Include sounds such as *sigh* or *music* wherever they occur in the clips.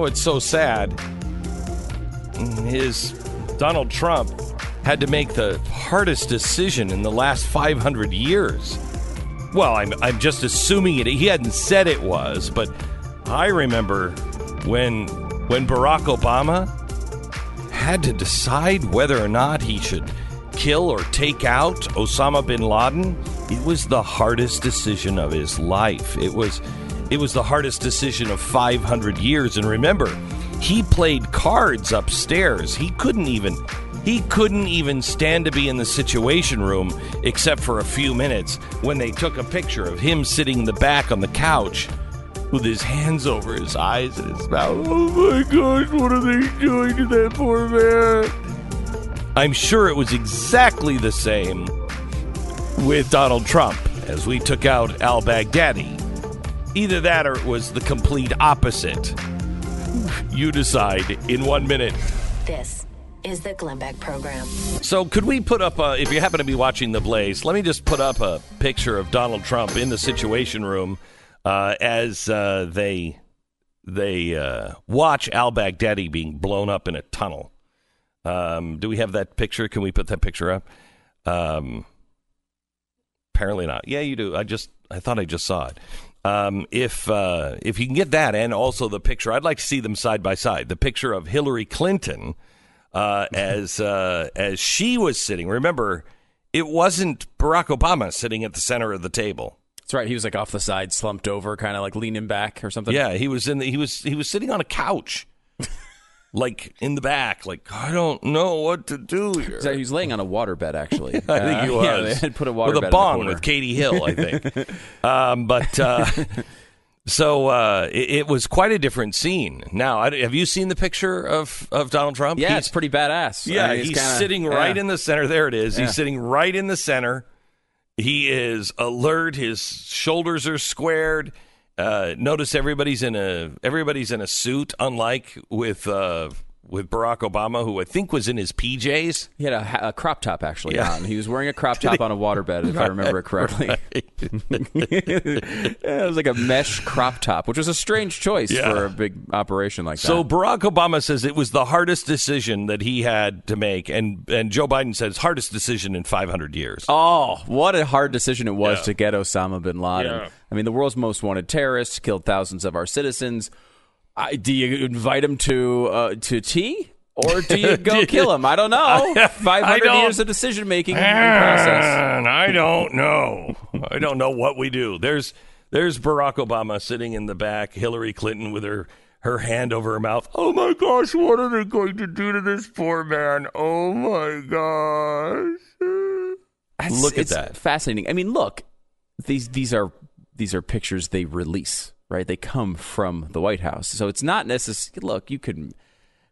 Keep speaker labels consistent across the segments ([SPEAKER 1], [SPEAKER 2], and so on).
[SPEAKER 1] know it's so sad. Mm, his Donald Trump had to make the hardest decision in the last 500 years. Well, I'm, I'm just assuming it. He hadn't said it was, but I remember when when Barack Obama had to decide whether or not he should kill or take out Osama bin Laden. It was the hardest decision of his life. It was it was the hardest decision of 500 years and remember, he played cards upstairs. He couldn't even he couldn't even stand to be in the situation room except for a few minutes when they took a picture of him sitting in the back on the couch with his hands over his eyes and his mouth. Oh my gosh, what are they doing to that poor man? I'm sure it was exactly the same with Donald Trump as we took out al Baghdadi. Either that or it was the complete opposite. You decide in one minute.
[SPEAKER 2] This is the Glenn Beck program.
[SPEAKER 1] So, could we put up, a, if you happen to be watching The Blaze, let me just put up a picture of Donald Trump in the Situation Room uh, as uh, they they uh, watch al Baghdadi being blown up in a tunnel. Um, do we have that picture? Can we put that picture up? Um, apparently not. Yeah, you do. I just I thought I just saw it. Um, if uh, if you can get that and also the picture, I'd like to see them side by side. The picture of Hillary Clinton uh, *laughs* as uh, as she was sitting. Remember, it wasn't Barack Obama sitting at the center of the table.
[SPEAKER 3] That's right. He was like off the side, slumped over, kind of like leaning back or something.
[SPEAKER 1] Yeah, he was in. The, he was he was sitting on a couch, *laughs* like in the back. Like I don't know what to do here.
[SPEAKER 3] He was laying on a waterbed, actually. *laughs*
[SPEAKER 1] I think he
[SPEAKER 3] Uh, *laughs*
[SPEAKER 1] was.
[SPEAKER 3] Yeah, they had put a waterbed
[SPEAKER 1] with a bong with Katie Hill, I think. *laughs* um, but uh, so uh, it, it was quite a different scene. Now, I, have you seen the picture of of Donald Trump?
[SPEAKER 3] Yeah,
[SPEAKER 1] He's-
[SPEAKER 3] it's pretty badass.
[SPEAKER 1] yeah,
[SPEAKER 3] I mean,
[SPEAKER 1] he's
[SPEAKER 3] kinda-
[SPEAKER 1] sitting
[SPEAKER 3] yeah.
[SPEAKER 1] right in the center. There it is.
[SPEAKER 3] Yeah.
[SPEAKER 1] He's sitting right in the center. He is alert. His shoulders are squared. Uh, notice everybody's in a everybody's in a suit, unlike with uh, with Barack Obama, who I think was in his PJs.
[SPEAKER 3] He had a, a crop top actually
[SPEAKER 1] Yeah.
[SPEAKER 3] on. He was wearing a crop *laughs* top on a waterbed, if I remember it correctly. *laughs* Yeah, it was like a mesh crop top, which was a strange choice
[SPEAKER 1] Yeah.
[SPEAKER 3] for a big operation like that. So.
[SPEAKER 1] Barack Obama says it was the hardest decision that he had to make, and and Joe Biden says hardest decision in 500 years.
[SPEAKER 3] Oh, what a hard decision it was
[SPEAKER 1] Yeah.
[SPEAKER 3] to get Osama bin Laden. I mean, the world's most wanted terrorist killed thousands of our citizens. I, do you invite him to uh, to tea? Or do you *laughs* go kill him? I don't know. *laughs* Five hundred years of decision making process.
[SPEAKER 1] And I don't know. I don't know what we do. There's there's Barack Obama sitting in the back, Hillary Clinton with her her hand over her mouth. Oh my gosh, what are they going to do to this poor man? Oh my gosh.
[SPEAKER 3] That's-
[SPEAKER 1] Look at
[SPEAKER 3] it's
[SPEAKER 1] that.
[SPEAKER 3] Fascinating. I mean, look, these these are these are pictures they release, right? They come from the White House, so it's not necessarily. Look, you could.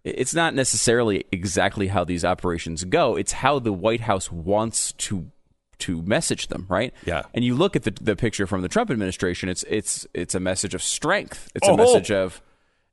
[SPEAKER 3] It's not necessarily exactly how these operations go. It's how the White House wants to to message them, right?
[SPEAKER 1] Yeah.
[SPEAKER 3] And you look at the the picture from the Trump administration. It's it's it's a message of strength. It's
[SPEAKER 1] Oh.
[SPEAKER 3] a message of.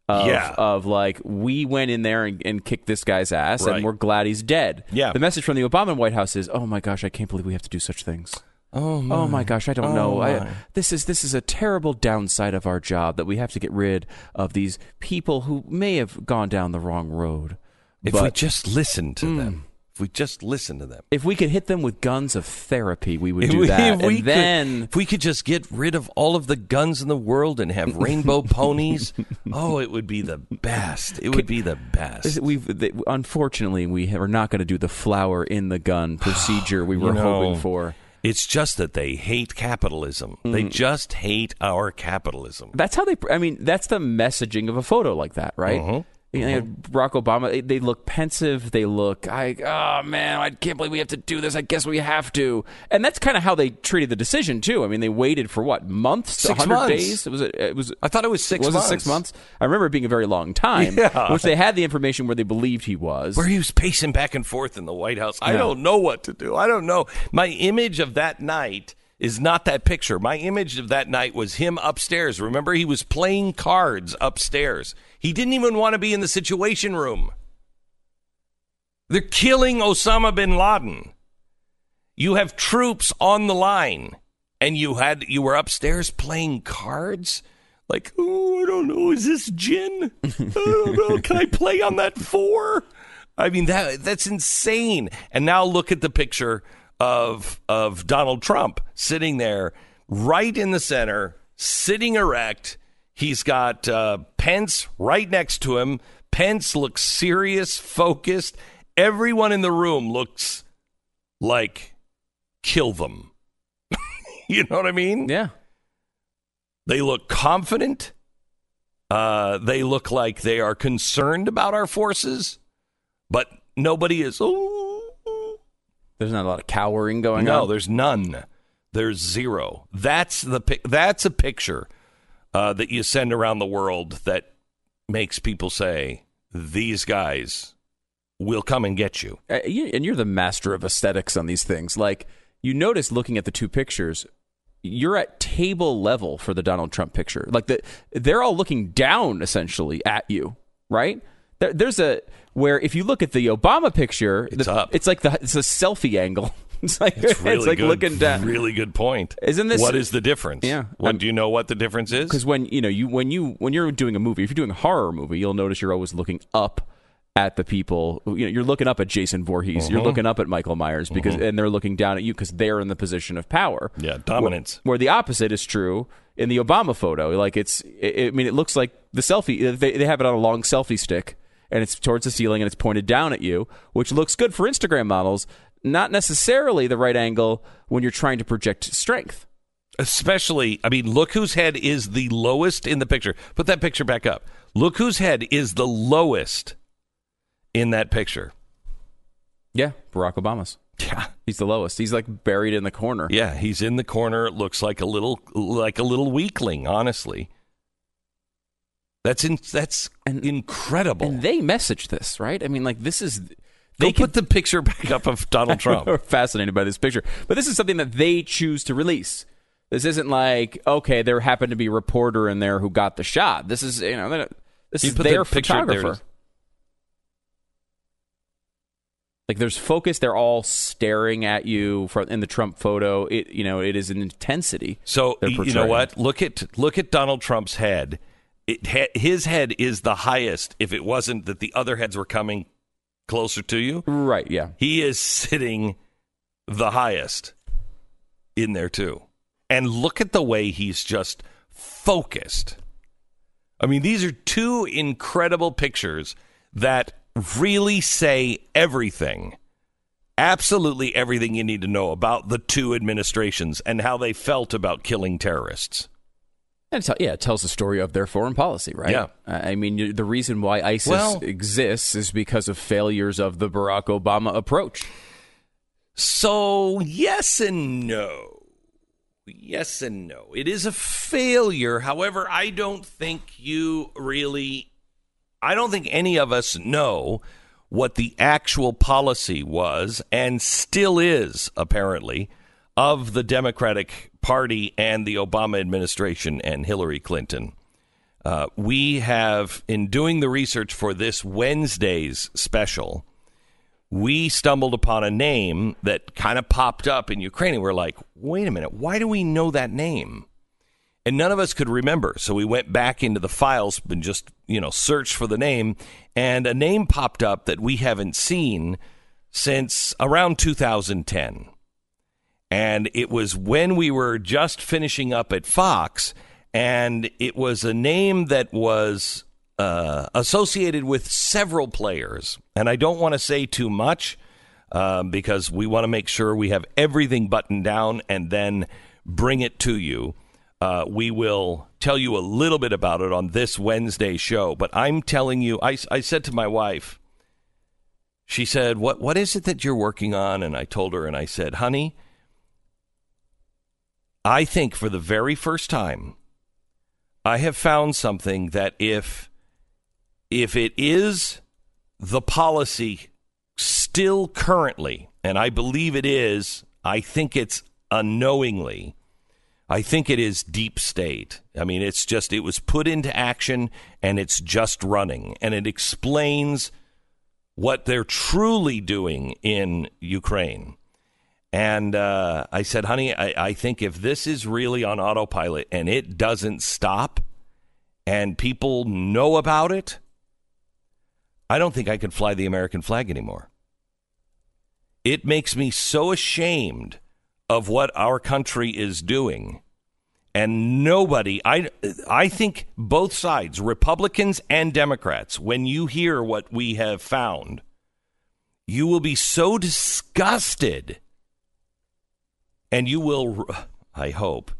[SPEAKER 3] Of,
[SPEAKER 1] Yeah.
[SPEAKER 3] of like we went in there and, and kicked this guy's ass
[SPEAKER 1] Right.
[SPEAKER 3] and we're glad he's dead.
[SPEAKER 1] Yeah.
[SPEAKER 3] The message from the Obama White House is, "Oh my gosh, I can't believe we have to do such things."
[SPEAKER 1] Oh, oh my.
[SPEAKER 3] Oh my gosh, I don't
[SPEAKER 1] Oh
[SPEAKER 3] know. I, this is this is a terrible downside of our job that we have to get rid of these people who may have gone down the wrong road.
[SPEAKER 1] If
[SPEAKER 3] but
[SPEAKER 1] we just listen to hmm. them. If we just listen to them.
[SPEAKER 3] if we could hit them with guns of therapy, we would
[SPEAKER 1] If
[SPEAKER 3] do
[SPEAKER 1] we-
[SPEAKER 3] that.
[SPEAKER 1] if we
[SPEAKER 3] and then
[SPEAKER 1] if we could just get rid of all of the guns in the world and have rainbow *laughs* ponies, oh, it would be the best. It would be the best.
[SPEAKER 3] we've unfortunately we are not going to do the flower in the gun *sighs* procedure we were
[SPEAKER 1] You know,
[SPEAKER 3] hoping for.
[SPEAKER 1] It's just that they hate capitalism. They
[SPEAKER 3] Mm.
[SPEAKER 1] just hate our capitalism.
[SPEAKER 3] That's how they. I mean, that's the messaging of a photo like that, right?
[SPEAKER 1] Uh-huh.
[SPEAKER 3] You know, Barack Obama. They, look pensive. They look. I. Oh man, I can't believe we have to do this. I guess we have to. And that's kind of how they treated the decision too. I mean, they waited for what months,
[SPEAKER 1] Six months.
[SPEAKER 3] days. It was. It was.
[SPEAKER 1] I thought it was six
[SPEAKER 3] was
[SPEAKER 1] months.
[SPEAKER 3] it six months? I remember it being a very long time.
[SPEAKER 1] Yeah.
[SPEAKER 3] Which they had the information where they believed he was.
[SPEAKER 1] Where he was pacing back and forth in the White House. I
[SPEAKER 3] Yeah.
[SPEAKER 1] don't know what to do. I don't know. My image of that night is not that picture. My image of that night was him upstairs. Remember, he was playing cards upstairs. He didn't even want to be in the situation room. They're killing Osama bin Laden. You have troops on the line, and you had you were upstairs playing cards. like, oh, I don't know, is this gin? I don't know. Can I play on that four? I mean that that's insane. And now look at the picture of of Donald Trump sitting there, right in the center, sitting erect. He's got uh, Pence right next to him. Pence looks serious, focused. Everyone in the room looks like kill them. *laughs* you know what I mean?
[SPEAKER 3] Yeah.
[SPEAKER 1] They look confident. Uh, they look like they are concerned about our forces, but nobody is. Oh,
[SPEAKER 3] There's not a lot of cowering going
[SPEAKER 1] no,
[SPEAKER 3] on.
[SPEAKER 1] No, there's none. There's zero. That's the pic- that's a picture uh, that you send around the world that makes people say these guys will come and get you.
[SPEAKER 3] Uh, you- and you're the master of aesthetics on these things. Like you notice looking at the two pictures, you're at table level for the Donald Trump picture. Like the, they're all looking down essentially at you, right? There, there's a where if you look at the Obama picture,
[SPEAKER 1] It's
[SPEAKER 3] the-
[SPEAKER 1] up.
[SPEAKER 3] It's like the it's a selfie angle. *laughs* *laughs* It's like
[SPEAKER 1] It's really
[SPEAKER 3] like
[SPEAKER 1] good.
[SPEAKER 3] looking down.
[SPEAKER 1] Really good point.
[SPEAKER 3] Isn't this-
[SPEAKER 1] what is the difference?
[SPEAKER 3] Yeah.
[SPEAKER 1] What
[SPEAKER 3] I'm-
[SPEAKER 1] do you know? What the difference is?
[SPEAKER 3] because when you know you when you when you're doing a movie, if you're doing a horror movie, you'll notice you're always looking up at the people. You know, you're looking up at Jason Voorhees, you're
[SPEAKER 1] Uh-huh.
[SPEAKER 3] looking up at Michael Myers because, and they're looking down at you because they're in the position of power.
[SPEAKER 1] Yeah, dominance.
[SPEAKER 3] Where, where the opposite is true in the Obama photo. Like it's, it, I mean, it looks like the selfie. They, they have it on a long selfie stick, and it's towards the ceiling, and it's pointed down at you, which looks good for Instagram models. Not necessarily the right angle when you're trying to project strength.
[SPEAKER 1] Especially, I mean, look whose head is the lowest in the picture. Put that picture back up. Look whose head is the lowest in that picture.
[SPEAKER 3] Yeah, Barack Obama's.
[SPEAKER 1] Yeah.
[SPEAKER 3] He's the lowest. He's like buried in the corner.
[SPEAKER 1] Yeah, he's in the corner. It looks like a little like a little weakling, honestly. That's in, that's
[SPEAKER 3] And-
[SPEAKER 1] incredible.
[SPEAKER 3] And they messaged this, right? I mean, like this is
[SPEAKER 1] Go
[SPEAKER 3] they
[SPEAKER 1] put the picture *laughs* back up of Donald Trump.
[SPEAKER 3] are fascinated by this picture, but this is something that they choose to release. This isn't like okay, there happened to be a reporter in there who got the shot. This is you know they this
[SPEAKER 1] You
[SPEAKER 3] is
[SPEAKER 1] put the
[SPEAKER 3] their
[SPEAKER 1] picture
[SPEAKER 3] photographer. Like there's focus. They're all staring at you for, in the Trump photo. It you know it is an intensity.
[SPEAKER 1] So you know what? Look at look at Donald Trump's head. It his head is the highest. If it wasn't that the other heads were coming closer to you,
[SPEAKER 3] Right? Yeah.
[SPEAKER 1] he is sitting the highest in there too. And look at the way he's just focused. I mean, these are two incredible pictures that really say everything. Absolutely everything you need to know about the two administrations and how they felt about killing terrorists.
[SPEAKER 3] And tell- yeah, it tells the story of their foreign policy, right?
[SPEAKER 1] Yeah.
[SPEAKER 3] I I mean, the reason why ISIS
[SPEAKER 1] Well-
[SPEAKER 3] exists is because of failures of the Barack Obama approach.
[SPEAKER 1] So, yes and no. Yes and no. It is a failure. However, I don't think you really, I don't think any of us know what the actual policy was and still is, apparently, of the Democratic Party and the Obama administration and Hillary Clinton. Uh, we have, in doing the research for this Wednesday's special, we stumbled upon a name that kind of popped up in Ukraine. And we're like, wait a minute, why do we know that name? And none of us could remember. So we went back into the files and just, you know, searched for the name. And a name popped up that we haven't seen since around 2010. And it was when we were just finishing up at Fox. And it was a name that was uh, associated with several players. And I don't want to say too much um, because we want to make sure we have everything buttoned down and then bring it to you. Uh, we will tell you a little bit about it on this Wednesday show. But I'm telling you, I, I said to my wife, she said, "What what is it that you're working on?" And I told her, and I said, "Honey, I think for the very first time, I have found something that if if it is the policy still currently, and I believe it is, I think it's unknowingly. I think it is deep state. I mean, it's just, it was put into action and it's just running. And it explains what they're truly doing in Ukraine. And uh, I said, honey, I, I think if this is really on autopilot and it doesn't stop, and people know about it, I don't think I could fly the American flag anymore. It makes me so ashamed of what our country is doing. And nobody, I, I think both sides, Republicans and Democrats, when you hear what we have found, you will be so disgusted. And you will, I hope,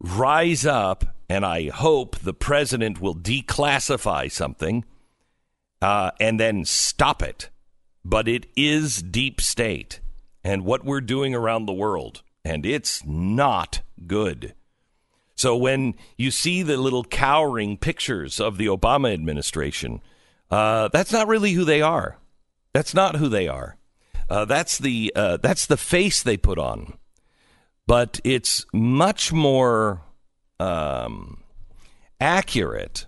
[SPEAKER 1] rise up, and I hope the president will declassify something uh, and then stop it. But it is deep state and what we're doing around the world, and it's not good. So when you see the little cowering pictures of the Obama administration, uh, that's not really who they are. That's not who they are. Uh, that's the uh, that's the face they put on. But it's much more um, accurate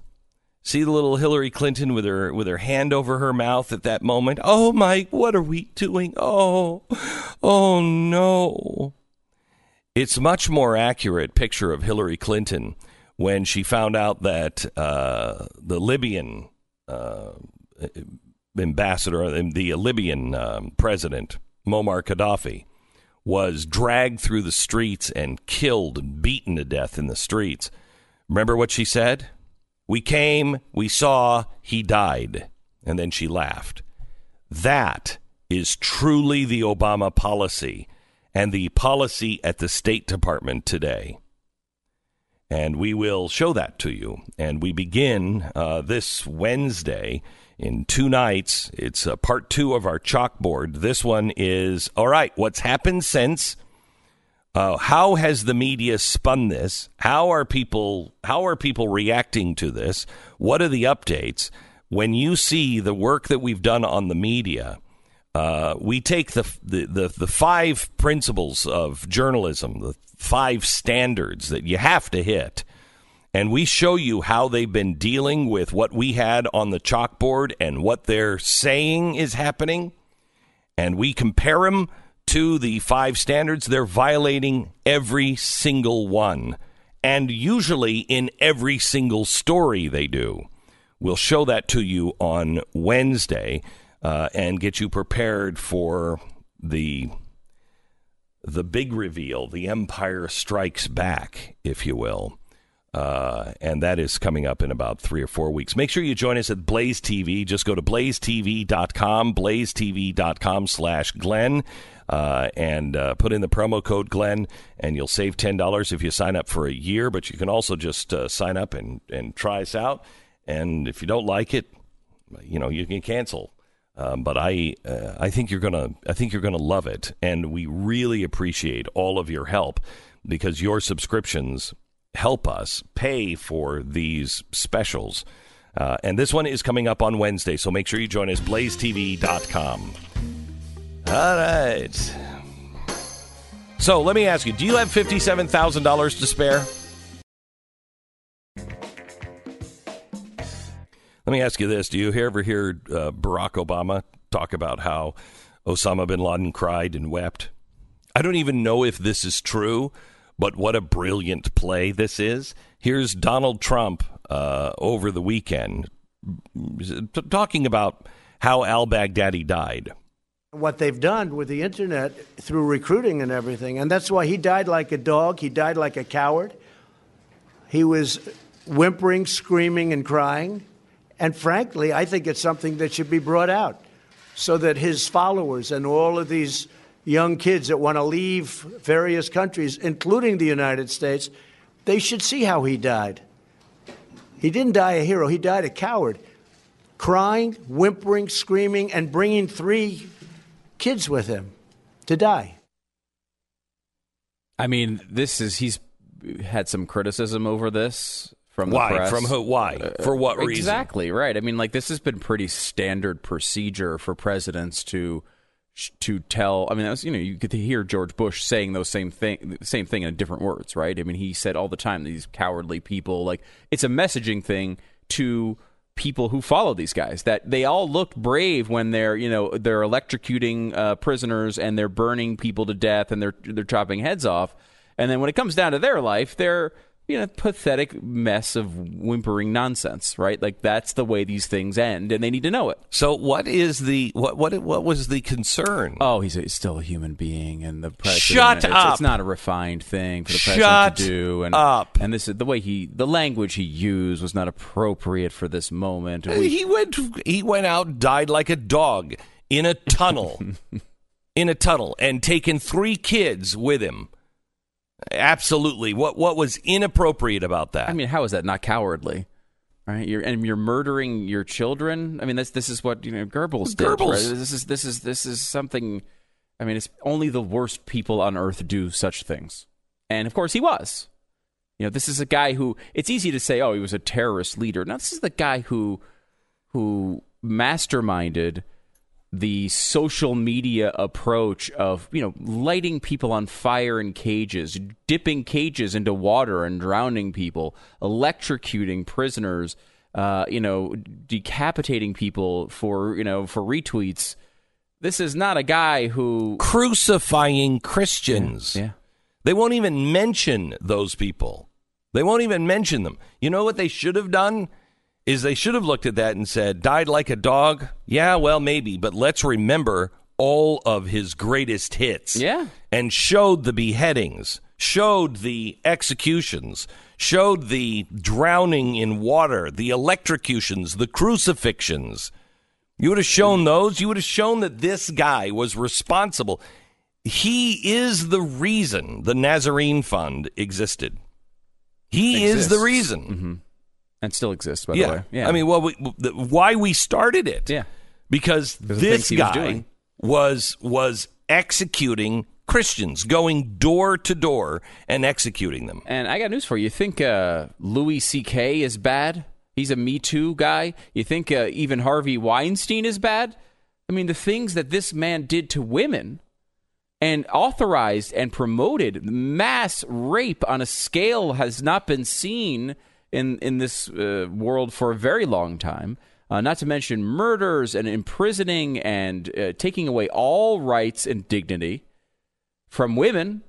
[SPEAKER 1] See the little Hillary Clinton with her with her hand over her mouth at that moment. Oh my, what are we doing? Oh, oh no. It's much more accurate picture of Hillary Clinton when she found out that uh, the Libyan uh, ambassador, the Libyan um, president Muammar Gaddafi, was dragged through the streets and killed and beaten to death in the streets. Remember what she said? We came, we saw, he died. And then she laughed. That is truly the Obama policy and the policy at the State Department today. And we will show that to you. And we begin uh, this Wednesday in two nights. It's uh, part two of our chalkboard. This one is all right, what's happened since? Uh, how has the media spun this? How are people how are people reacting to this? What are the updates? When you see the work that we've done on the media, uh, we take the, the, the the five principles of journalism, the five standards that you have to hit, and we show you how they've been dealing with what we had on the chalkboard and what they're saying is happening, and we compare them to the five standards, they're violating every single one. And usually in every single story they do. We'll show that to you on Wednesday uh, and get you prepared for the the big reveal, the Empire Strikes Back, if you will. Uh, and that is coming up in about three or four weeks. Make sure you join us at Blaze TV. Just go to blazetv.com, blazetv.com slash Glenn uh, and uh, put in the promo code Glenn, and you'll save ten dollars if you sign up for a year. But you can also just uh, sign up and and try us out. And if you don't like it, you know you can cancel. Um, but I uh, I think you're gonna I think you're gonna love it, and we really appreciate all of your help because your subscriptions help us pay for these specials. Uh, and this one is coming up on Wednesday, so make sure you join us, blazetv.com. All right. So let me ask you do you have $57,000 to spare? Let me ask you this Do you ever hear uh, Barack Obama talk about how Osama bin Laden cried and wept? I don't even know if this is true, but what a brilliant play this is. Here's Donald Trump uh, over the weekend t- talking about how al Baghdadi died
[SPEAKER 4] what they've done with the internet through recruiting and everything. And that's why he died like a dog. He died like a coward. He was whimpering, screaming, and crying. And frankly, I think it's something that should be brought out so that his followers and all of these young kids that want to leave various countries, including the United States, they should see how he died. He didn't die a hero, he died a coward. Crying, whimpering, screaming, and bringing three kids with him to die.
[SPEAKER 3] I mean, this is he's had some criticism over this from
[SPEAKER 1] why?
[SPEAKER 3] press.
[SPEAKER 1] From who? Why? Uh, For what reason?
[SPEAKER 3] Exactly right. I mean, like this has been pretty standard procedure for presidents to to tell. I mean, that was, you know, you to hear George Bush saying those same thing, same thing in different words, right? I mean, he said all the time these cowardly people. Like it's a messaging thing to people who follow these guys that they all look brave when they're you know they're electrocuting uh, prisoners and they're burning people to death and they're they're chopping heads off and then when it comes down to their life they're you know pathetic mess of whimpering nonsense, right? Like that's the way these things end, and they need to know it.
[SPEAKER 1] So what is the what what what was the concern?
[SPEAKER 3] Oh, he's, a, he's still a human being, and the president.
[SPEAKER 1] Shut
[SPEAKER 3] it's,
[SPEAKER 1] up.
[SPEAKER 3] It's not a refined thing for the
[SPEAKER 1] Shut
[SPEAKER 3] president to do. And,
[SPEAKER 1] up.
[SPEAKER 3] And this is the way he, the language he used was not appropriate for this moment. We-
[SPEAKER 1] he went he went out died like a dog in a tunnel *laughs* in a tunnel and taken three kids with him absolutely what what was inappropriate about that
[SPEAKER 3] I mean, how is that not cowardly? Right, you're and you're murdering your children. I mean, this this is what you know Goebbels did.
[SPEAKER 1] Goebbels.
[SPEAKER 3] Right? This is this is this is something. I mean, it's only the worst people on earth do such things, and of course he was. You know, this is a guy who. It's easy to say, oh, he was a terrorist leader. Now, this is the guy who who masterminded the social media approach of you know lighting people on fire in cages dipping cages into water and drowning people electrocuting prisoners uh, you know decapitating people for you know for retweets. This is not a guy who
[SPEAKER 1] crucifying christians.
[SPEAKER 3] Yeah
[SPEAKER 1] they won't even mention those people. They won't even mention them. You know what they should have done is they should have looked at that and said died like a dog yeah well maybe but let's remember all of his greatest hits
[SPEAKER 3] Yeah.
[SPEAKER 1] and showed the beheadings, showed the executions, showed the drowning in water, the electrocutions, the crucifixions. You would have shown those. You would have shown that this guy was responsible. He is the reason the Nazarene Fund existed. He is the
[SPEAKER 3] Exists.
[SPEAKER 1] reason. Mm-hmm.
[SPEAKER 3] And still exists by
[SPEAKER 1] Yeah.
[SPEAKER 3] the way yeah
[SPEAKER 1] I mean, well, we, the, why we started it?
[SPEAKER 3] yeah
[SPEAKER 1] because this
[SPEAKER 3] was
[SPEAKER 1] guy
[SPEAKER 3] doing.
[SPEAKER 1] was was executing Christians, going door to door and executing them.
[SPEAKER 3] And I got news for you. You think uh, Louis C.K. is bad? He's a Me Too guy. You think uh, even Harvey Weinstein is bad? I mean, the things that this man did to women and authorized and promoted mass rape on a scale has not been seen in in this uh, world for a very long time. Uh, not to mention murders and imprisoning and uh, taking away all rights and dignity from women.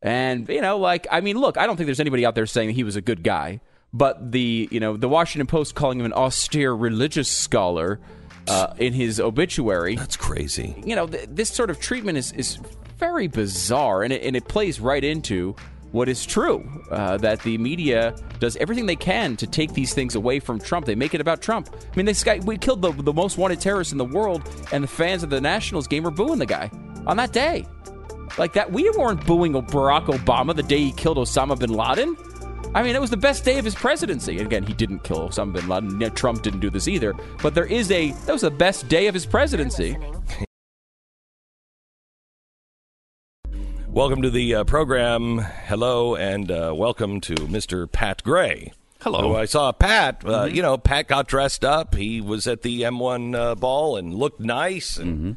[SPEAKER 3] And you know, like I mean, look, I don't think there's anybody out there saying he was a good guy, but the you know the Washington Post calling him an austere religious scholar uh, in his obituary
[SPEAKER 1] That's crazy.
[SPEAKER 3] you know, th- this sort of treatment is, is very bizarre, and it, and it plays right into what is true uh, that the media does everything they can to take these things away from Trump. They make it about Trump. I mean, this guy, we killed the, the most wanted terrorist in the world, and the fans of the Nationals game were booing the guy on that day. Like that, we weren't booing Barack Obama the day he killed Osama bin Laden. I mean, it was the best day of his presidency. Again, he didn't kill Osama bin Laden. Trump didn't do this either. But there is a that was the best day of his presidency.
[SPEAKER 1] Welcome to the uh, program. Hello, and uh, welcome to Mr. Pat Gray.
[SPEAKER 5] Hello.
[SPEAKER 1] Who I saw Pat. Uh, You know, Pat got dressed up. He was at the M1 uh, ball and looked nice. And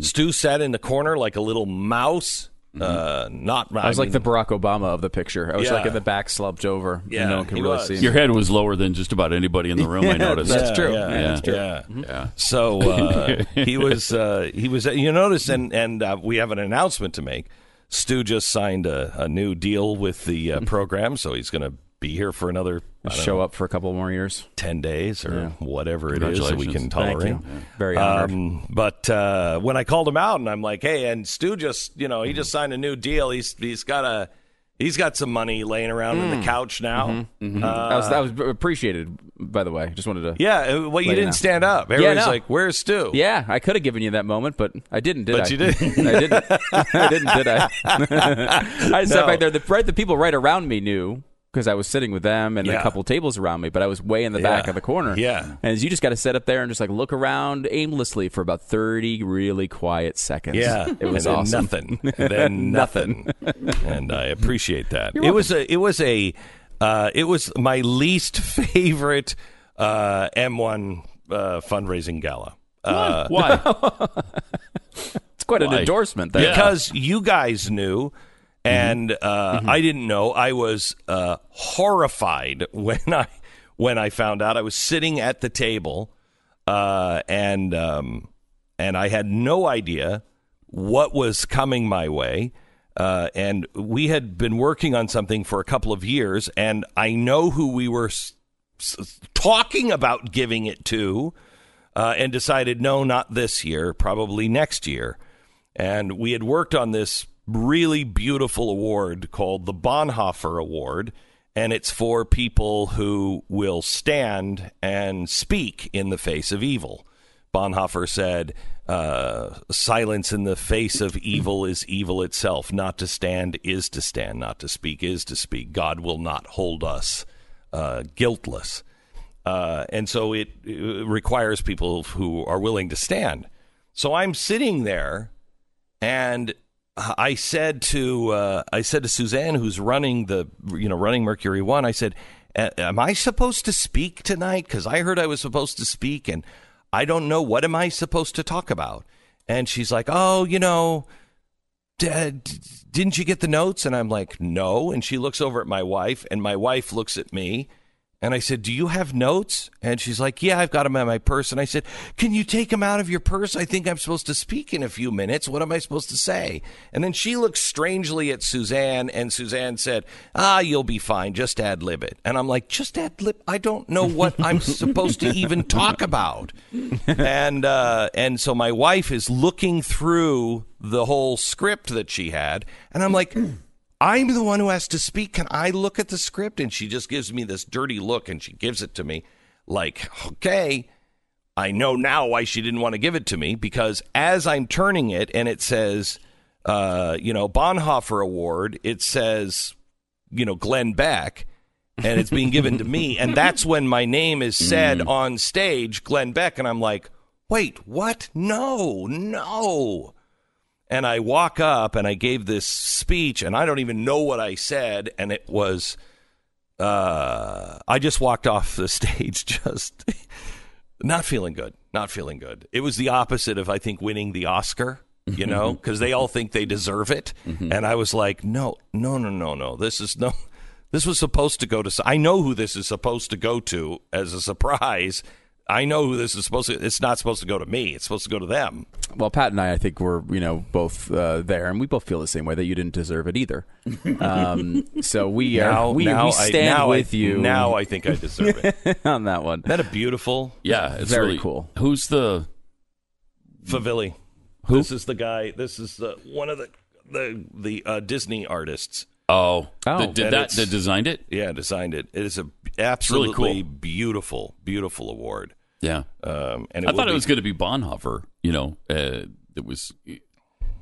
[SPEAKER 1] Stu sat in the corner like a little mouse. Uh, not.
[SPEAKER 3] I was like the Barack Obama of the picture. I was
[SPEAKER 1] Yeah.
[SPEAKER 3] like in the back, slumped over.
[SPEAKER 1] Yeah,
[SPEAKER 3] and no one could really
[SPEAKER 1] was.
[SPEAKER 3] see me.
[SPEAKER 5] Your head was lower than just about anybody in the room. I *laughs* noticed.
[SPEAKER 3] That's true.
[SPEAKER 1] Yeah,
[SPEAKER 3] Yeah, that's true.
[SPEAKER 1] yeah.
[SPEAKER 5] Yeah.
[SPEAKER 1] So uh, *laughs* he was uh, he was you notice and and uh, we have an announcement to make. Stu just signed a, a new deal with the uh, program, so he's going to be here for another
[SPEAKER 3] Show
[SPEAKER 1] know,
[SPEAKER 3] up for a couple more years.
[SPEAKER 1] ten days or
[SPEAKER 3] Yeah.
[SPEAKER 1] whatever it is that we can tolerate.
[SPEAKER 3] You. Very honored.
[SPEAKER 1] Um, but uh, when I called him out and I'm like, hey, and Stu just you know he just signed a new deal. He's he's got a he's got some money laying around
[SPEAKER 3] Mm.
[SPEAKER 1] on the couch now.
[SPEAKER 3] that was that was appreciated, by the way. Just wanted to.
[SPEAKER 1] Uh, Yeah, uh, well, you didn't stand up. Everybody's
[SPEAKER 3] no.
[SPEAKER 1] like, "Where's Stu?"
[SPEAKER 3] Yeah, I could have given you that moment, but I didn't. Did
[SPEAKER 1] But
[SPEAKER 3] I?
[SPEAKER 1] you didn't. *laughs*
[SPEAKER 3] I didn't. *laughs* I didn't. Did I? *laughs* I sat
[SPEAKER 1] No.
[SPEAKER 3] back there. The, right, the people right around me knew because I was sitting with them and
[SPEAKER 1] Yeah.
[SPEAKER 3] a couple tables around me, but I was way in the back
[SPEAKER 1] Yeah.
[SPEAKER 3] of the corner.
[SPEAKER 1] Yeah.
[SPEAKER 3] and you just got to sit up there and just like look around aimlessly for about thirty really quiet seconds.
[SPEAKER 1] Yeah, *laughs*
[SPEAKER 3] it was
[SPEAKER 1] and then
[SPEAKER 3] awesome.
[SPEAKER 1] Nothing, *laughs* and then nothing, and I appreciate that. it was a, it was a, uh, it was my least *laughs* favorite uh, M1 uh, fundraising gala. Uh,
[SPEAKER 5] Why?
[SPEAKER 3] It's quite an endorsement. There.
[SPEAKER 5] Yeah.
[SPEAKER 1] because you guys knew and uh,
[SPEAKER 3] Mm-hmm.
[SPEAKER 1] I didn't know. I was uh, horrified *laughs* when I when I found out. I was sitting at the table, uh, and um, and I had no idea what was coming my way. Uh, and we had been working on something for a couple of years, and I know who we were s- s- talking about giving it to, uh, and decided no, not this year, probably next year. And we had worked on this really beautiful award called the Bonhoeffer Award, and it's for people who will stand and speak in the face of evil. Bonhoeffer said, uh, Silence in the face of evil is evil itself. Not to stand is to stand. Not to speak is to speak. God will not hold us uh, guiltless. Uh, and so it, it requires people who are willing to stand. So I'm sitting there, and I said to uh, I said to Suzanne, who's running the you know running Mercury One, I said, "Am I supposed to speak tonight? Because I heard I was supposed to speak, and I don't know what am I supposed to talk about." And she's like, "Oh, you know." "D- d- Didn't you get the notes? And I'm like, no. And she looks over at my wife, and my wife looks at me, and I said, Do you have notes? And she's like, Yeah, I've got them in my purse. And I said, Can you take them out of your purse? I think I'm supposed to speak in a few minutes. What am I supposed to say? And then she looked strangely at Suzanne, and Suzanne said, Ah, you'll be fine. Just ad lib it. And I'm like, Just ad lib? I don't know what I'm supposed to even talk about. And, uh, and so my wife is looking through the whole script that she had, and I'm like, I'm the one who has to speak. Can I look at the script? And she just gives me this dirty look and she gives it to me like, okay, I know now why she didn't want to give it to me because as I'm turning it and it says, uh, you know, Bonhoeffer Award, it says, you know, Glenn Beck. And it's being given to me. And that's when my name is said on stage, Glenn Beck. And I'm like, wait, what? No, no. And I walk up and I gave this speech, and I don't even know what I said. And it was, uh, I just walked off the *laughs* stage just not feeling good. Not feeling good. It was the opposite of, I think, winning the Oscar, you know, because they all think they deserve it. And I was like, no, no, no, no, no. This is no. This was supposed to go to. I know who this is supposed to go to as a surprise. I know who this is supposed to. It's not supposed to go to me. It's supposed to go to them.
[SPEAKER 3] Well, Pat and I, I think we're you know both uh, there, and we both feel the same way that you didn't deserve it either. *laughs* Um, so we are
[SPEAKER 1] Now,
[SPEAKER 3] we,
[SPEAKER 1] now
[SPEAKER 3] we
[SPEAKER 1] I-
[SPEAKER 3] stand
[SPEAKER 1] now
[SPEAKER 3] with
[SPEAKER 1] I,
[SPEAKER 3] you.
[SPEAKER 1] Now I think I deserve it. *laughs*
[SPEAKER 3] on that one.
[SPEAKER 1] Isn't that a beautiful
[SPEAKER 5] Yeah, it's
[SPEAKER 3] Very
[SPEAKER 5] really
[SPEAKER 3] cool.
[SPEAKER 5] Who's the
[SPEAKER 1] Favilli? This is the guy. This is the one of the the the uh, Disney artists.
[SPEAKER 5] oh,
[SPEAKER 3] Oh.
[SPEAKER 5] that, did that
[SPEAKER 1] it's-
[SPEAKER 5] that designed it?
[SPEAKER 1] Yeah, designed it. It is a absolutely
[SPEAKER 5] cool.
[SPEAKER 1] beautiful, beautiful award.
[SPEAKER 5] Yeah,
[SPEAKER 1] Um, and
[SPEAKER 5] I
[SPEAKER 1] will
[SPEAKER 5] thought it was going to be Bonhoeffer. You know, uh, it was,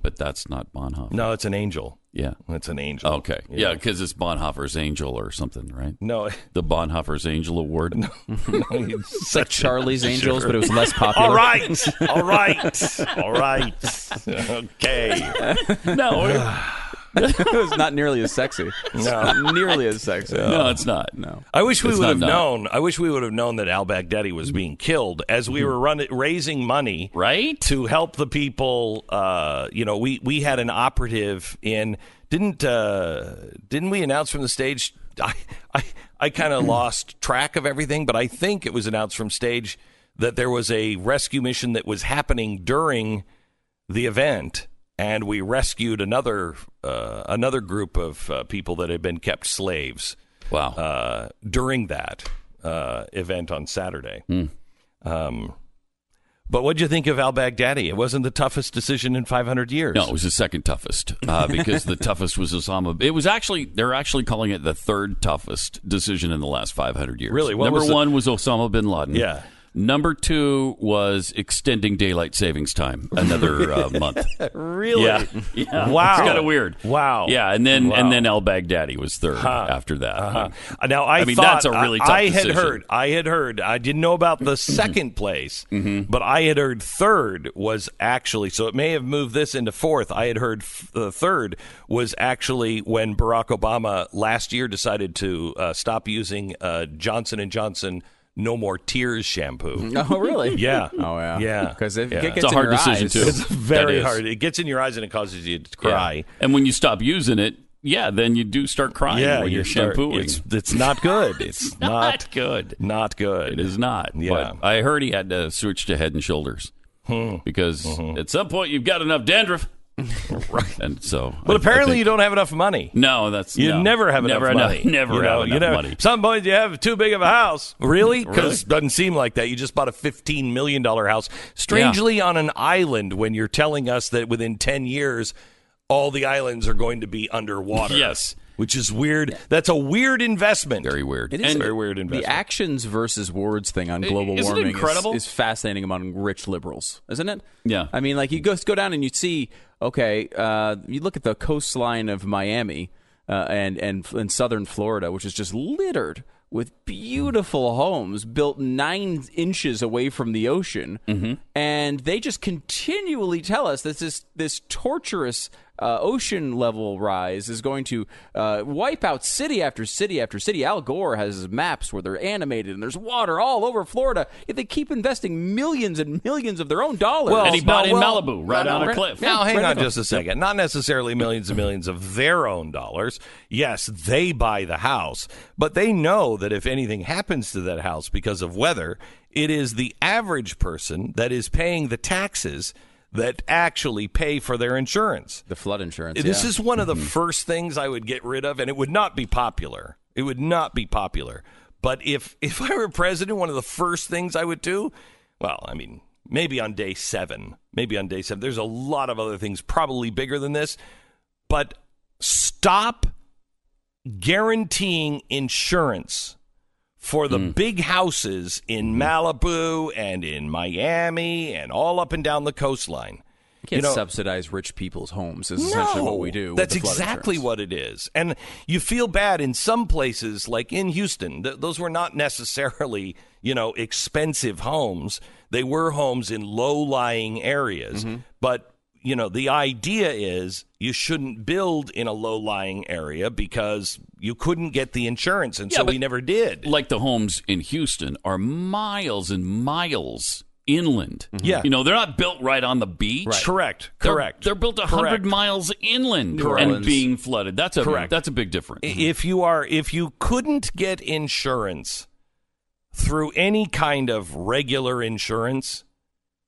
[SPEAKER 5] but that's not Bonhoeffer.
[SPEAKER 1] No, it's an angel.
[SPEAKER 5] Yeah.
[SPEAKER 1] It's an angel.
[SPEAKER 5] Okay. Yeah, because it's Bonhoeffer's Angel or something, right?
[SPEAKER 1] No,
[SPEAKER 5] The Bonhoeffer's Angel Award.
[SPEAKER 1] no, *laughs*
[SPEAKER 3] It's like *laughs* Charlie's Angels, but it was less *laughs* popular.
[SPEAKER 1] All right, all right, all right. Okay.
[SPEAKER 5] no, *laughs*
[SPEAKER 3] it was not nearly as sexy.
[SPEAKER 1] No.
[SPEAKER 3] Not nearly as sexy.
[SPEAKER 5] no, it's not.
[SPEAKER 3] No.
[SPEAKER 1] I wish we
[SPEAKER 5] It's
[SPEAKER 1] would
[SPEAKER 5] not
[SPEAKER 1] have
[SPEAKER 5] not.
[SPEAKER 1] known. I wish we would have known that Al Baghdadi was being killed as we were running, raising money
[SPEAKER 5] Right?
[SPEAKER 1] to help the people. Uh, you know, we we had an operative in. Didn't uh, didn't we announce from the stage? I I, I kind of *clears throat* lost track of everything, but I think it was announced from stage that there was a rescue mission that was happening during the event, and we rescued another uh, another group of uh, people that had been kept slaves
[SPEAKER 5] Wow.
[SPEAKER 1] uh, during that uh, event on Saturday. Um, but what'd you think of Al Baghdadi? It wasn't the toughest decision in 500 years.
[SPEAKER 5] No, it was the second toughest uh, *laughs* because the toughest was Osama. It was actually they're actually calling it the third toughest decision in the last 500 years.
[SPEAKER 1] Really? What
[SPEAKER 5] Number
[SPEAKER 1] was the-
[SPEAKER 5] one was Osama bin Laden.
[SPEAKER 1] Yeah.
[SPEAKER 5] Number two was extending daylight savings time another uh, *laughs* month.
[SPEAKER 1] Really?
[SPEAKER 5] Yeah, yeah. *laughs*
[SPEAKER 1] Wow.
[SPEAKER 5] It's kind of weird.
[SPEAKER 1] Wow.
[SPEAKER 5] Yeah, and then
[SPEAKER 1] Wow.
[SPEAKER 5] and then Al Baghdadi was 3rd after that.
[SPEAKER 1] Uh, Now I,
[SPEAKER 5] I mean, that's a really tough
[SPEAKER 1] I, I had heard. I had heard. I didn't know about the second place,
[SPEAKER 5] Mm-hmm.
[SPEAKER 1] but I had heard third was actually. So it may have moved this into fourth. I had heard f- the third was actually when Barack Obama last year decided to uh, stop using uh, Johnson and Johnson No More Tears shampoo. *laughs*
[SPEAKER 3] Oh, really?
[SPEAKER 1] Yeah.
[SPEAKER 3] Oh, yeah.
[SPEAKER 1] Yeah.
[SPEAKER 3] Because it
[SPEAKER 1] Yeah.
[SPEAKER 3] gets
[SPEAKER 5] It's a
[SPEAKER 3] in
[SPEAKER 5] hard
[SPEAKER 3] your
[SPEAKER 5] decision,
[SPEAKER 3] eyes.
[SPEAKER 5] too.
[SPEAKER 1] It's very hard. It gets in your eyes and it causes you to
[SPEAKER 5] Yeah.
[SPEAKER 1] cry.
[SPEAKER 5] And when you stop using it, yeah, then you do start crying
[SPEAKER 1] Yeah,
[SPEAKER 5] when
[SPEAKER 1] you
[SPEAKER 5] you're
[SPEAKER 1] start-
[SPEAKER 5] shampooing.
[SPEAKER 1] It's, it's not good. *laughs* It's not,
[SPEAKER 5] not good.
[SPEAKER 1] Not good.
[SPEAKER 5] It is not.
[SPEAKER 1] Yeah.
[SPEAKER 5] But I heard he had to switch to Head and Shoulders
[SPEAKER 1] Hmm.
[SPEAKER 5] because
[SPEAKER 1] Mm-hmm.
[SPEAKER 5] at some point you've got enough dandruff. *laughs* right. And so,
[SPEAKER 1] But
[SPEAKER 5] I- I
[SPEAKER 1] apparently,
[SPEAKER 5] think-
[SPEAKER 1] you don't have enough money.
[SPEAKER 5] No, that's
[SPEAKER 1] You
[SPEAKER 5] no.
[SPEAKER 1] never have
[SPEAKER 5] never
[SPEAKER 1] enough money. *laughs*
[SPEAKER 5] Never
[SPEAKER 1] you
[SPEAKER 5] have
[SPEAKER 1] know,
[SPEAKER 5] enough
[SPEAKER 1] you never-
[SPEAKER 5] money.
[SPEAKER 1] Some point you have too big of a house. Really? Because
[SPEAKER 5] Really?
[SPEAKER 1] it doesn't seem like that. You just bought a fifteen million dollar house, strangely on an island. When you're telling us that within ten years, all the islands are going to be underwater.
[SPEAKER 5] Yes.
[SPEAKER 1] Which is weird. That's a weird investment.
[SPEAKER 5] Very weird.
[SPEAKER 3] It is
[SPEAKER 5] And
[SPEAKER 3] a
[SPEAKER 1] very weird investment.
[SPEAKER 3] The actions versus words thing on global
[SPEAKER 5] isn't
[SPEAKER 3] warming
[SPEAKER 5] incredible?
[SPEAKER 3] Is, is fascinating among rich liberals, isn't it?
[SPEAKER 5] Yeah.
[SPEAKER 3] I mean, like you go go down and you see, okay, uh, you look at the coastline of Miami uh, and and in southern Florida, which is just littered with beautiful homes built nine inches away from the ocean,
[SPEAKER 5] Mm-hmm.
[SPEAKER 3] and they just continually tell us this this this torturous uh, ocean level rise is going to uh, wipe out city after city after city. Al Gore has maps where they're animated and there's water all over Florida. Yet they keep investing millions and millions of their own dollars.
[SPEAKER 1] Well,
[SPEAKER 5] and he bought
[SPEAKER 1] no,
[SPEAKER 5] in
[SPEAKER 1] well-
[SPEAKER 5] Malibu, right on a cliff.
[SPEAKER 1] Now, hang on just a second. Not necessarily millions and millions of their own dollars. Yes, they buy the house, but they know that if anything happens to that house because of weather, it is the average person that is paying the taxes that actually pay for their insurance.
[SPEAKER 3] the flood insurance.
[SPEAKER 1] This
[SPEAKER 3] yeah.
[SPEAKER 1] is one of the
[SPEAKER 5] Mm-hmm.
[SPEAKER 1] first things I would get rid of, and it would not be popular. It would not be popular. But if *laughs* if I were president, one of the first things I would do, well, I mean, maybe on day seven, maybe on day seven. There's a lot of other things probably bigger than this, but stop guaranteeing insurance for the big houses in Malibu and in Miami and all up and down the coastline.
[SPEAKER 3] You can't
[SPEAKER 1] know-
[SPEAKER 3] subsidize rich people's homes. Is essentially what we do.
[SPEAKER 1] That's exactly
[SPEAKER 3] insurance.
[SPEAKER 1] what it is. And you feel bad in some places, like in Houston. Th- those were not necessarily, you know, expensive homes. They were homes in low lying areas.
[SPEAKER 5] Mm-hmm.
[SPEAKER 1] But, you know, the idea is you shouldn't build in a low lying area because you couldn't get the insurance. And
[SPEAKER 5] Yeah,
[SPEAKER 1] so we never did.
[SPEAKER 5] like the homes in Houston are miles and miles inland. Mm-hmm.
[SPEAKER 1] Yeah.
[SPEAKER 5] You know, they're not built right on the beach.
[SPEAKER 1] Correct.
[SPEAKER 5] They're-
[SPEAKER 1] Correct.
[SPEAKER 5] They're, built a
[SPEAKER 1] Correct.
[SPEAKER 5] hundred miles inland
[SPEAKER 3] New
[SPEAKER 5] and being flooded. That's a
[SPEAKER 1] Correct.
[SPEAKER 5] that's a big difference.
[SPEAKER 1] if you are if you couldn't get insurance through any kind of regular insurance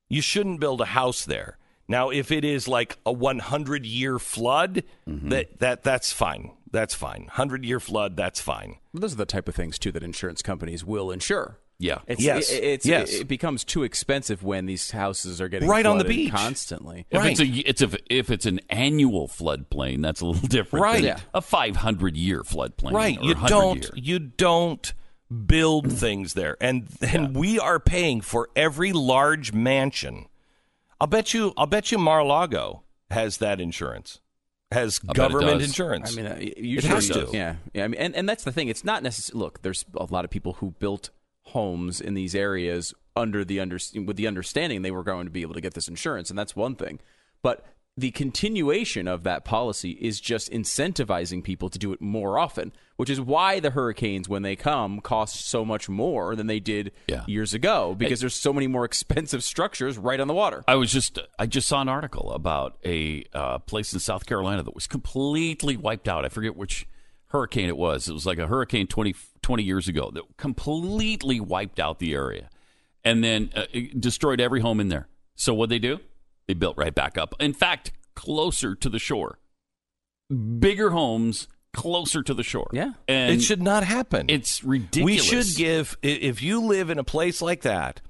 [SPEAKER 1] you shouldn't build a house there now if it is like a 100 year flood mm-hmm. that that that's fine that's fine 100 year flood that's fine
[SPEAKER 3] Well, those are the type of things too that insurance companies will insure.
[SPEAKER 5] Yeah.
[SPEAKER 3] It's,
[SPEAKER 1] Yes.
[SPEAKER 3] it- it's,
[SPEAKER 1] Yes.
[SPEAKER 3] It, becomes too expensive when these houses are getting
[SPEAKER 1] Right on the beach.
[SPEAKER 3] constantly.
[SPEAKER 5] If
[SPEAKER 1] Right.
[SPEAKER 5] it's a it's a, if it's an annual floodplain, that's a little *laughs* different.
[SPEAKER 1] Right. Yeah.
[SPEAKER 5] A 500 year floodplain.
[SPEAKER 1] right you don't
[SPEAKER 5] year.
[SPEAKER 1] you don't build things there and and we are paying for every large mansion i'll bet you i'll bet you mar-a-lago has that insurance has
[SPEAKER 5] bet it
[SPEAKER 1] government insurance
[SPEAKER 3] I mean, uh, you
[SPEAKER 1] It has to.
[SPEAKER 3] Yeah, yeah. I mean, and, and that's the thing. It's not necessarily. Look, there's a lot of people who built homes in these areas under the under with the understanding they were going to be able to get this insurance, and that's one thing. But the continuation of that policy is just incentivizing people to do it more often, which is why the hurricanes, when they come, cost so much more than they did
[SPEAKER 5] Yeah.
[SPEAKER 3] years ago because there's so many more *laughs* expensive structures right on the water.
[SPEAKER 5] I was just I just saw an article about a uh, place in South Carolina that was completely wiped out. I forget which hurricane it was. It was like a hurricane 20, 20 years ago that completely wiped out the area and then uh, destroyed every home in there. So what they do? They built right back up. In fact, closer to the shore. Bigger homes closer to the shore.
[SPEAKER 3] Yeah.
[SPEAKER 5] And
[SPEAKER 1] it should not happen
[SPEAKER 5] it's ridiculous.
[SPEAKER 1] we should give if you live in a place like that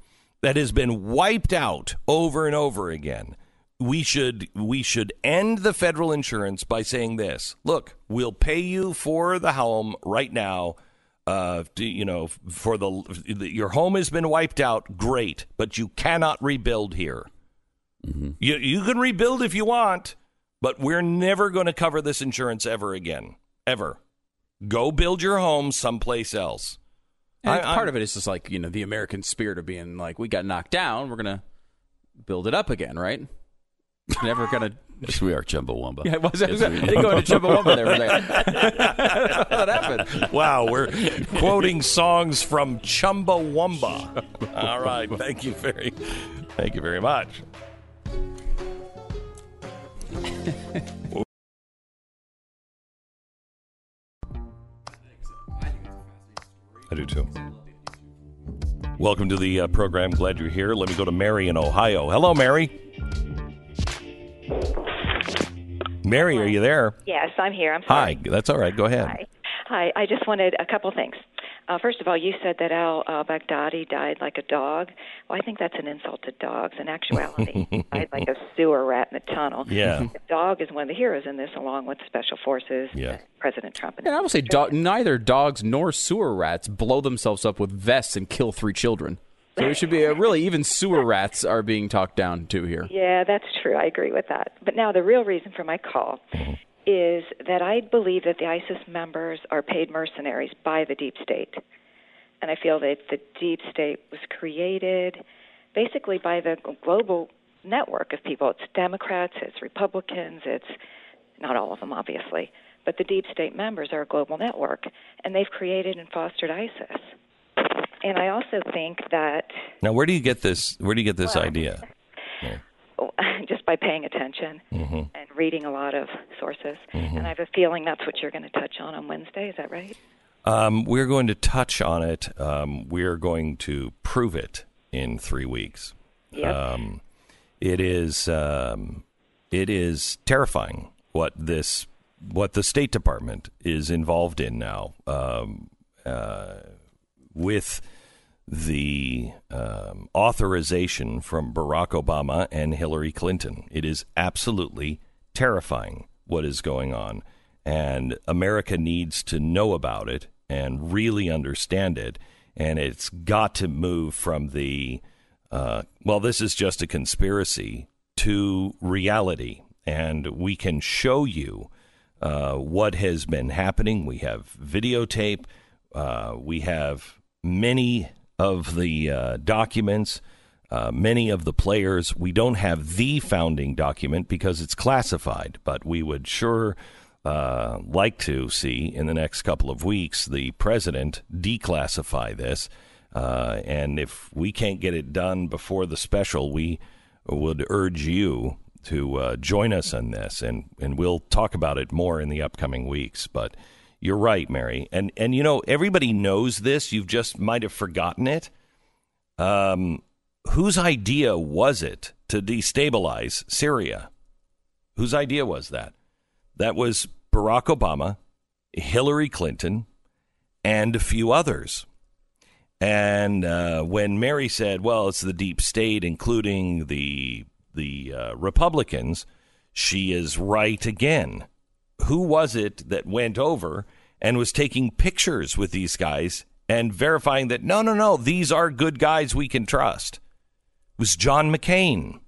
[SPEAKER 1] that has been wiped out over and over again we should we should end the federal insurance by saying this look we'll pay you for the home right now uh, you know for the your home has been wiped out great but you cannot rebuild here Mm-hmm. you you can rebuild if you want but we're never going to cover this insurance ever again ever go build your home someplace else
[SPEAKER 3] And
[SPEAKER 1] I-
[SPEAKER 3] part of it is just like you know the American spirit of being like we got knocked down, we're gonna build it up again, right? Never gonna. *laughs*
[SPEAKER 5] Yes, we are Chumbawamba.
[SPEAKER 3] Yeah, was,
[SPEAKER 5] Yes,
[SPEAKER 3] was,
[SPEAKER 5] we *laughs*
[SPEAKER 3] I didn't go into Chumbawamba there. *laughs* What happened?
[SPEAKER 1] Wow, we're quoting songs from Chumbawamba. All right, thank you very, thank you very much. I do too. Welcome to the uh, program. Glad you're here. Let me go to Mary in Ohio. Hello, Mary. Mary, are you there?
[SPEAKER 6] Yes, I'm here. I'm
[SPEAKER 1] Hi. That's all right. Go ahead.
[SPEAKER 6] Hi. Hi. I just wanted a couple things. Uh, first of all, you said that Al uh, Baghdadi died like a dog. Well, I think that's an insult to dogs. In actuality, he *laughs* died like a sewer rat in a tunnel.
[SPEAKER 1] Yeah.
[SPEAKER 6] The dog is one of the heroes in this, along with Special Forces,
[SPEAKER 1] Yeah.
[SPEAKER 6] President Trump. And
[SPEAKER 3] And I will say, do- neither dogs nor sewer rats blow themselves up with vests and kill three children. So it should be a, really even sewer rats are being talked down to here.
[SPEAKER 6] Yeah, that's true. I agree with that. But now the real reason for my call is that I believe that the ISIS members are paid mercenaries by the deep state. And I feel that the deep state was created basically by the global network of people. It's Democrats, it's Republicans, it's not all of them, obviously, but the deep state members are a global network, and they've created and fostered ISIS. And I also think that
[SPEAKER 1] Now, where do you get this? Where do you get this idea?
[SPEAKER 6] just *laughs* by paying attention
[SPEAKER 1] Mm-hmm.
[SPEAKER 6] and reading a lot of sources. And I have a feeling that's what you're going to touch on on Wednesday. Is that right?
[SPEAKER 1] Um, we're going to touch on it. Um, we're going to prove it in three weeks.
[SPEAKER 6] Yep.
[SPEAKER 1] Um, it is um, it is terrifying what this what the State Department is involved in now um, uh, with the um, authorization from Barack Obama and Hillary Clinton. It is absolutely terrifying what is going on, and America needs to know about it and really understand it. And it's got to move from the uh, well, this is just a conspiracy to reality, and we can show you uh, what has been happening. We have videotape. Uh, we have many of the uh, documents, uh, many of the players. We don't have the founding document because it's classified, but we would sure uh, like to see in the next couple of weeks the president declassify this. Uh, and if we can't get it done before the special, we would urge you to uh, join us on this, and, and we'll talk about it more in the upcoming weeks. But you're right, Mary, and and you know everybody knows this. You've just might have forgotten it. Um, whose idea was it to destabilize Syria? Whose idea was that? That was Barack Obama, Hillary Clinton, and a few others. And uh, when Mary said, "Well, it's the deep state, including the the uh, Republicans," she is right again. Who was it that went over and was taking pictures with these guys and verifying that no, no, no, these are good guys we can trust? It was John McCain.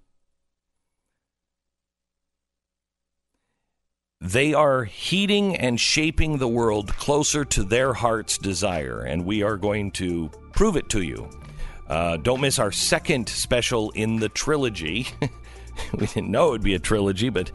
[SPEAKER 1] They are heating and shaping the world closer to their heart's desire, and we are going to prove it to you. Uh, don't miss our second special in the trilogy. *laughs* we didn't know it would be a trilogy, but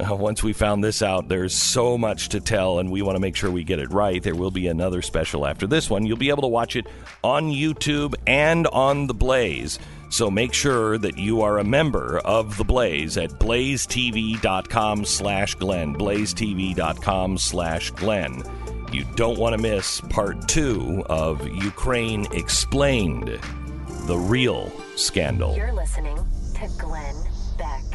[SPEAKER 1] uh, once we found this out, there's so much to tell, and we want to make sure we get it right. There will be another special after this one. You'll be able to watch it on YouTube and on The Blaze. So make sure that you are a member of The Blaze at blazetv.com slash Glenn. blazetv.com slash Glenn. You don't want to miss part two of Ukraine Explained, the real scandal.
[SPEAKER 2] You're listening to Glenn Beck.